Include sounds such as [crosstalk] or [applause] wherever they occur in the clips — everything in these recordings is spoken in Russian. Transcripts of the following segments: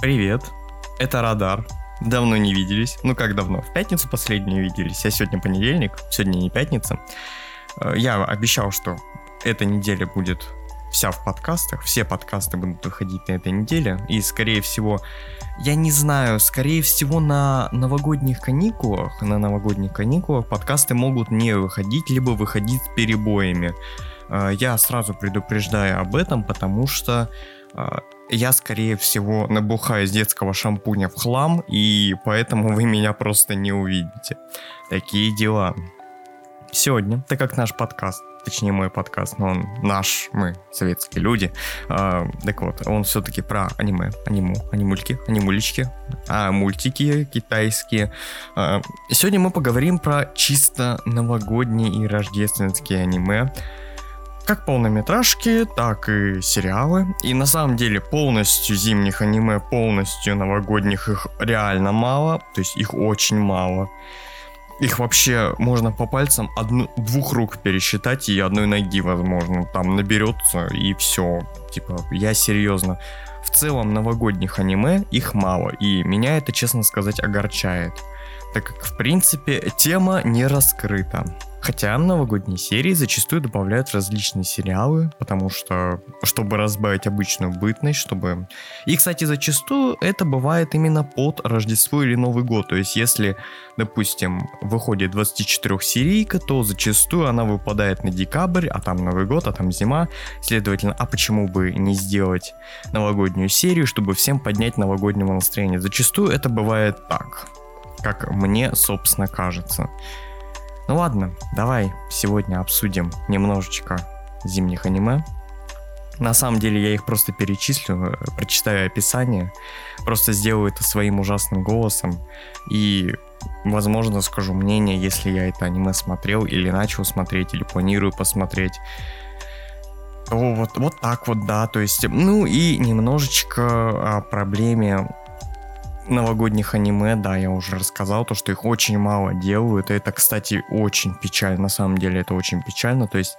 Привет, это Радар. Давно не виделись. Ну как давно? В пятницу последнюю виделись, а сегодня понедельник, сегодня не пятница. Э, Я обещал, что эта неделя будет вся в подкастах, все подкасты будут выходить на этой неделе, и скорее всего, я не знаю, скорее всего на новогодних каникулах, на новогодних каникулах подкасты могут не выходить, либо выходить с перебоями. Э, Я сразу предупреждаю об этом, потому что э, я, скорее всего, набухаю из детского шампуня в хлам, и поэтому вы меня просто не увидите. Такие дела. Сегодня, так как наш подкаст, точнее мой подкаст, но он наш, мы советские люди, э, так вот, он все-таки про аниме, аниму, анимульки, анимулечки, а мультики китайские. Э, сегодня мы поговорим про чисто новогодние и рождественские аниме, как полнометражки, так и сериалы. И на самом деле полностью зимних аниме, полностью новогодних их реально мало. То есть их очень мало. Их вообще можно по пальцам одну, двух рук пересчитать и одной ноги, возможно, там наберется и все. Типа, я серьезно. В целом новогодних аниме их мало, и меня это, честно сказать, огорчает. Так как, в принципе, тема не раскрыта. Хотя новогодние серии зачастую добавляют различные сериалы, потому что, чтобы разбавить обычную бытность, чтобы... И, кстати, зачастую это бывает именно под Рождество или Новый год. То есть, если, допустим, выходит 24-серийка, то зачастую она выпадает на декабрь, а там Новый год, а там зима. Следовательно, а почему бы не сделать новогоднюю серию, чтобы всем поднять новогоднего настроения? Зачастую это бывает так, как мне, собственно, кажется. Ну ладно, давай сегодня обсудим немножечко зимних аниме. На самом деле я их просто перечислю, э, прочитаю описание, просто сделаю это своим ужасным голосом и, возможно, скажу мнение, если я это аниме смотрел или начал смотреть, или планирую посмотреть. То вот, вот так вот, да, то есть, ну и немножечко о проблеме новогодних аниме, да, я уже рассказал, то, что их очень мало делают. И это, кстати, очень печально. На самом деле это очень печально. То есть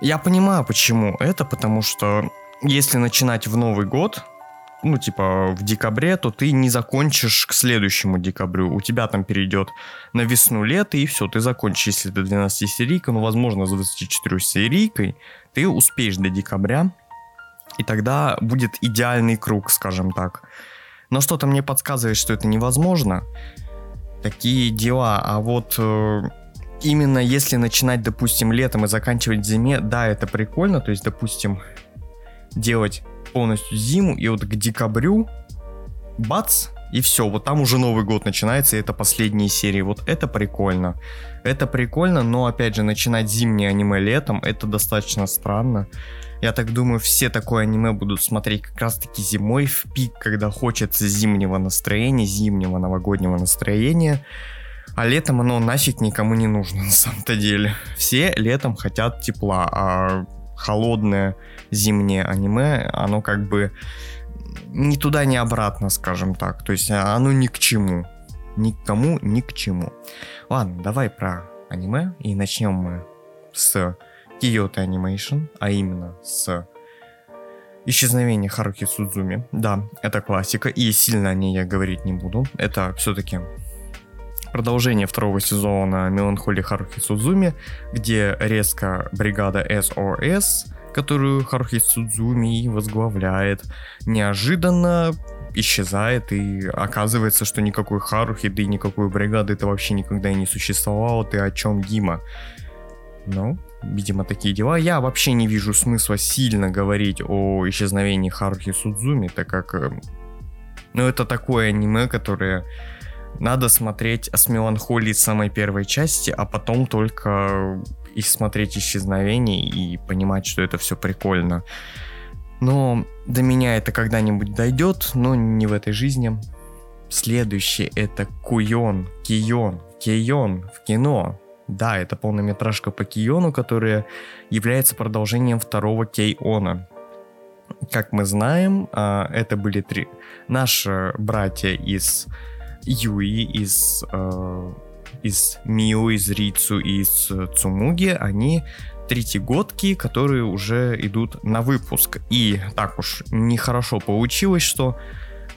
я понимаю, почему это, потому что если начинать в Новый год, ну, типа, в декабре, то ты не закончишь к следующему декабрю. У тебя там перейдет на весну лето, и все, ты закончишь, если ты 12 серийка, ну, возможно, с 24 серийкой, ты успеешь до декабря, и тогда будет идеальный круг, скажем так. Но что-то мне подсказывает, что это невозможно. Такие дела. А вот э, именно если начинать, допустим, летом и заканчивать зиме, да, это прикольно. То есть, допустим, делать полностью зиму, и вот к декабрю, бац, и все, вот там уже Новый год начинается, и это последние серии. Вот это прикольно. Это прикольно, но опять же, начинать зимнее аниме летом, это достаточно странно. Я так думаю, все такое аниме будут смотреть как раз-таки зимой, в пик, когда хочется зимнего настроения, зимнего новогоднего настроения. А летом оно нафиг никому не нужно [laughs] на самом-то деле. Все летом хотят тепла, а холодное зимнее аниме, оно как бы ни туда, ни обратно, скажем так. То есть оно ни к чему. Ни к кому, ни к чему. Ладно, давай про аниме. И начнем мы с Kyoto Animation, а именно с Исчезновение Харухи Судзуми. Да, это классика, и сильно о ней я говорить не буду. Это все-таки продолжение второго сезона Меланхолии Харухи Судзуми, где резко бригада SOS, которую Харухи Судзуми возглавляет, неожиданно исчезает, и оказывается, что никакой Харухи, да и никакой бригады это вообще никогда и не существовало, ты о чем, Дима? Ну, видимо, такие дела. Я вообще не вижу смысла сильно говорить о исчезновении Харухи Судзуми, так как, э, ну, это такое аниме, которое надо смотреть с меланхолией самой первой части, а потом только и смотреть исчезновение и понимать, что это все прикольно. Но до меня это когда-нибудь дойдет, но не в этой жизни. Следующий это Куйон, Кион, Кейон в кино. Да, это полнометражка по Киону, которая является продолжением второго Кейона. Как мы знаем, а, это были три наши братья из Юи, из, э, из Мио, из Рицу, из Цумуги, они третьегодки, которые уже идут на выпуск. И так уж нехорошо получилось, что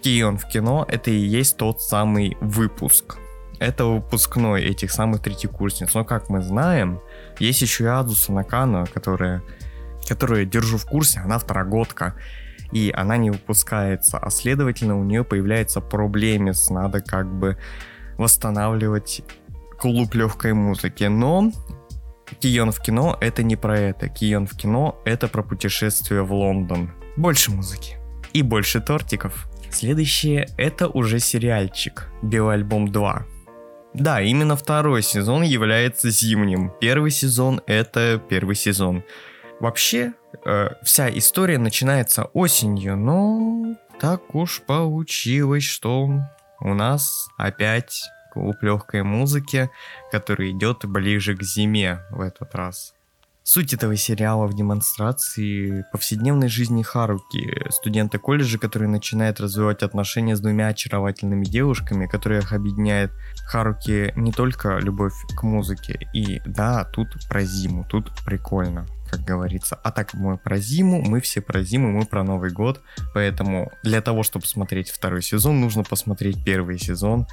Кион в кино это и есть тот самый выпуск. Это выпускной этих самых третьекурсниц. Но как мы знаем, есть еще и Адуса Накана, которая, которую держу в курсе, она второгодка. И она не выпускается, а следовательно у нее появляется проблемец. Надо как бы восстанавливать клуб легкой музыки. Но Кион в кино это не про это. Кион в кино это про путешествие в Лондон. Больше музыки. И больше тортиков. Следующее это уже сериальчик. Биоальбом 2. Да, именно второй сезон является зимним. Первый сезон это первый сезон. Вообще, э, вся история начинается осенью, но так уж получилось, что у нас опять клуб легкой музыки, который идет ближе к зиме в этот раз. Суть этого сериала в демонстрации повседневной жизни Харуки, студента колледжа, который начинает развивать отношения с двумя очаровательными девушками, которые их объединяет Харуки не только любовь к музыке. И да, тут про зиму, тут прикольно, как говорится. А так мы про зиму, мы все про зиму, мы про Новый год. Поэтому для того, чтобы смотреть второй сезон, нужно посмотреть первый сезон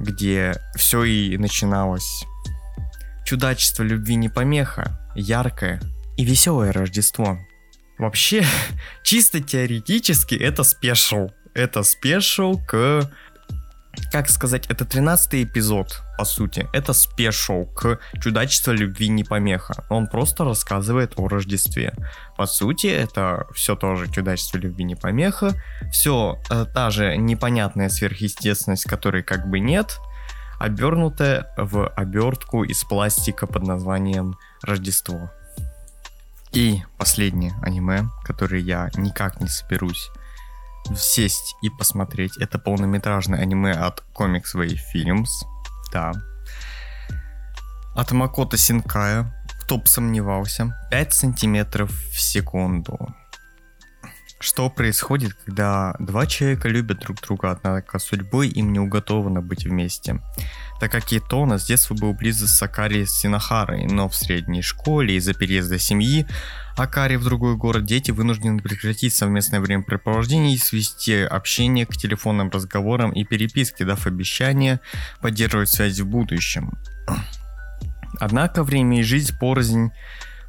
где все и начиналось. Чудачество любви не помеха, яркое и веселое Рождество. Вообще, [laughs] чисто теоретически это спешл. Это special к как сказать, это 13 эпизод, по сути. Это special к чудачеству любви не помеха. Он просто рассказывает о Рождестве. По сути, это все тоже чудачество любви не помеха. Все э, та же непонятная сверхъестественность, которой как бы нет, обернутая в обертку из пластика под названием Рождество. И последнее аниме, которое я никак не соберусь сесть и посмотреть. Это полнометражное аниме от Comics Way Films. Да. От Макото Синкая. Кто бы сомневался. 5 сантиметров в секунду. Что происходит, когда два человека любят друг друга, однако судьбой им не уготовано быть вместе? Так как Итона с детства был близок с Акари Синахарой, но в средней школе из-за переезда семьи Акари в другой город дети вынуждены прекратить совместное времяпрепровождение и свести общение к телефонным разговорам и переписке, дав обещание поддерживать связь в будущем. Однако время и жизнь порознь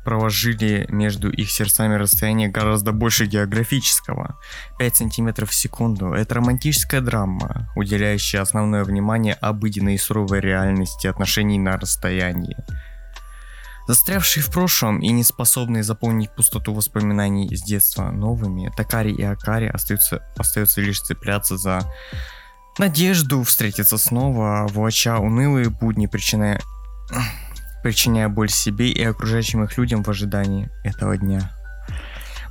проложили между их сердцами расстояние гораздо больше географического. 5 сантиметров в секунду – это романтическая драма, уделяющая основное внимание обыденной и суровой реальности отношений на расстоянии. Застрявшие в прошлом и не способные заполнить пустоту воспоминаний с детства новыми, Такари и Акари остаются, остается лишь цепляться за надежду встретиться снова, влача унылые будни, причиная [clears throat] причиняя боль себе и окружающим их людям в ожидании этого дня.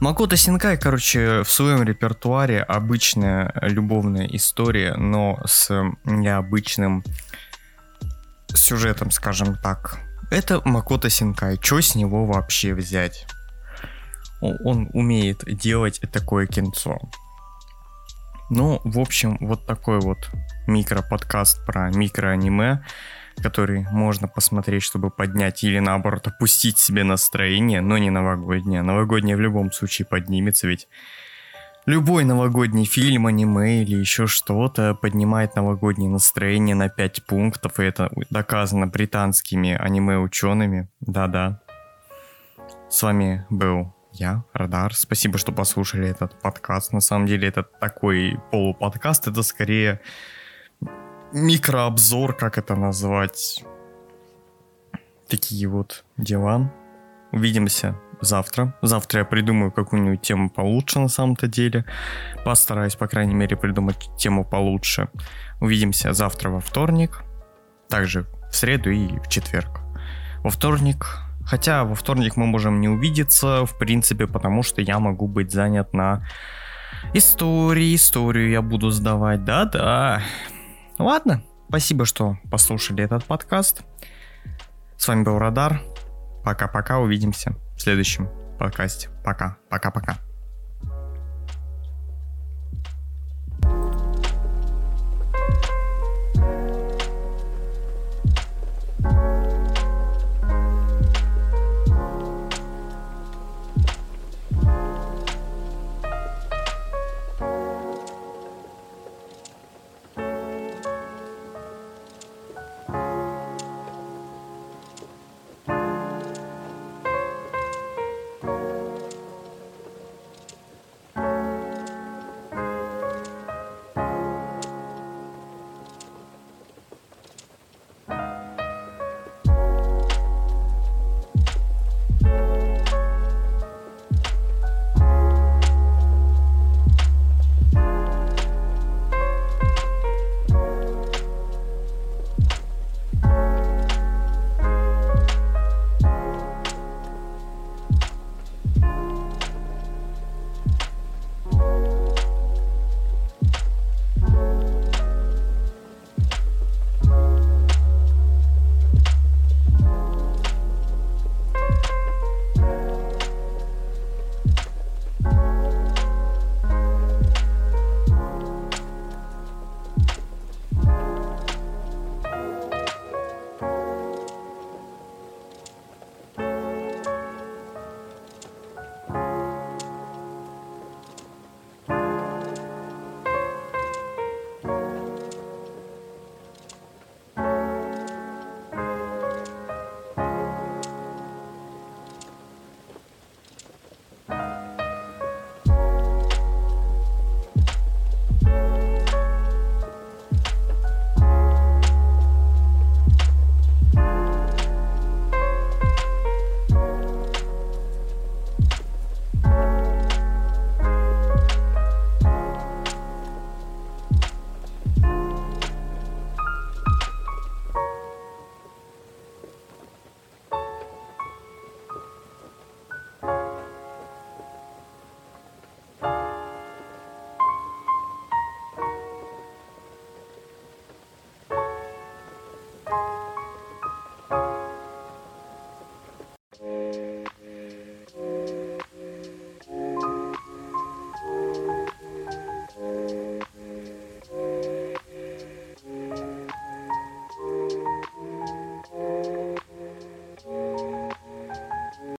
Макото Синкай, короче, в своем репертуаре обычная любовная история, но с необычным сюжетом, скажем так. Это Макото Синкай. Что с него вообще взять? Он умеет делать такое кинцо. Ну, в общем, вот такой вот микро-подкаст про микроаниме который можно посмотреть, чтобы поднять или наоборот опустить себе настроение, но не новогоднее. Новогоднее в любом случае поднимется, ведь любой новогодний фильм, аниме или еще что-то поднимает новогоднее настроение на 5 пунктов, и это доказано британскими аниме-учеными. Да-да. С вами был я, Радар. Спасибо, что послушали этот подкаст. На самом деле это такой полуподкаст, это скорее микрообзор, как это назвать. Такие вот дела. Увидимся завтра. Завтра я придумаю какую-нибудь тему получше на самом-то деле. Постараюсь, по крайней мере, придумать тему получше. Увидимся завтра во вторник. Также в среду и в четверг. Во вторник Хотя во вторник мы можем не увидеться, в принципе, потому что я могу быть занят на истории. Историю я буду сдавать, да-да. Ладно, спасибо, что послушали этот подкаст. С вами был Радар. Пока-пока, увидимся в следующем подкасте. Пока, пока-пока.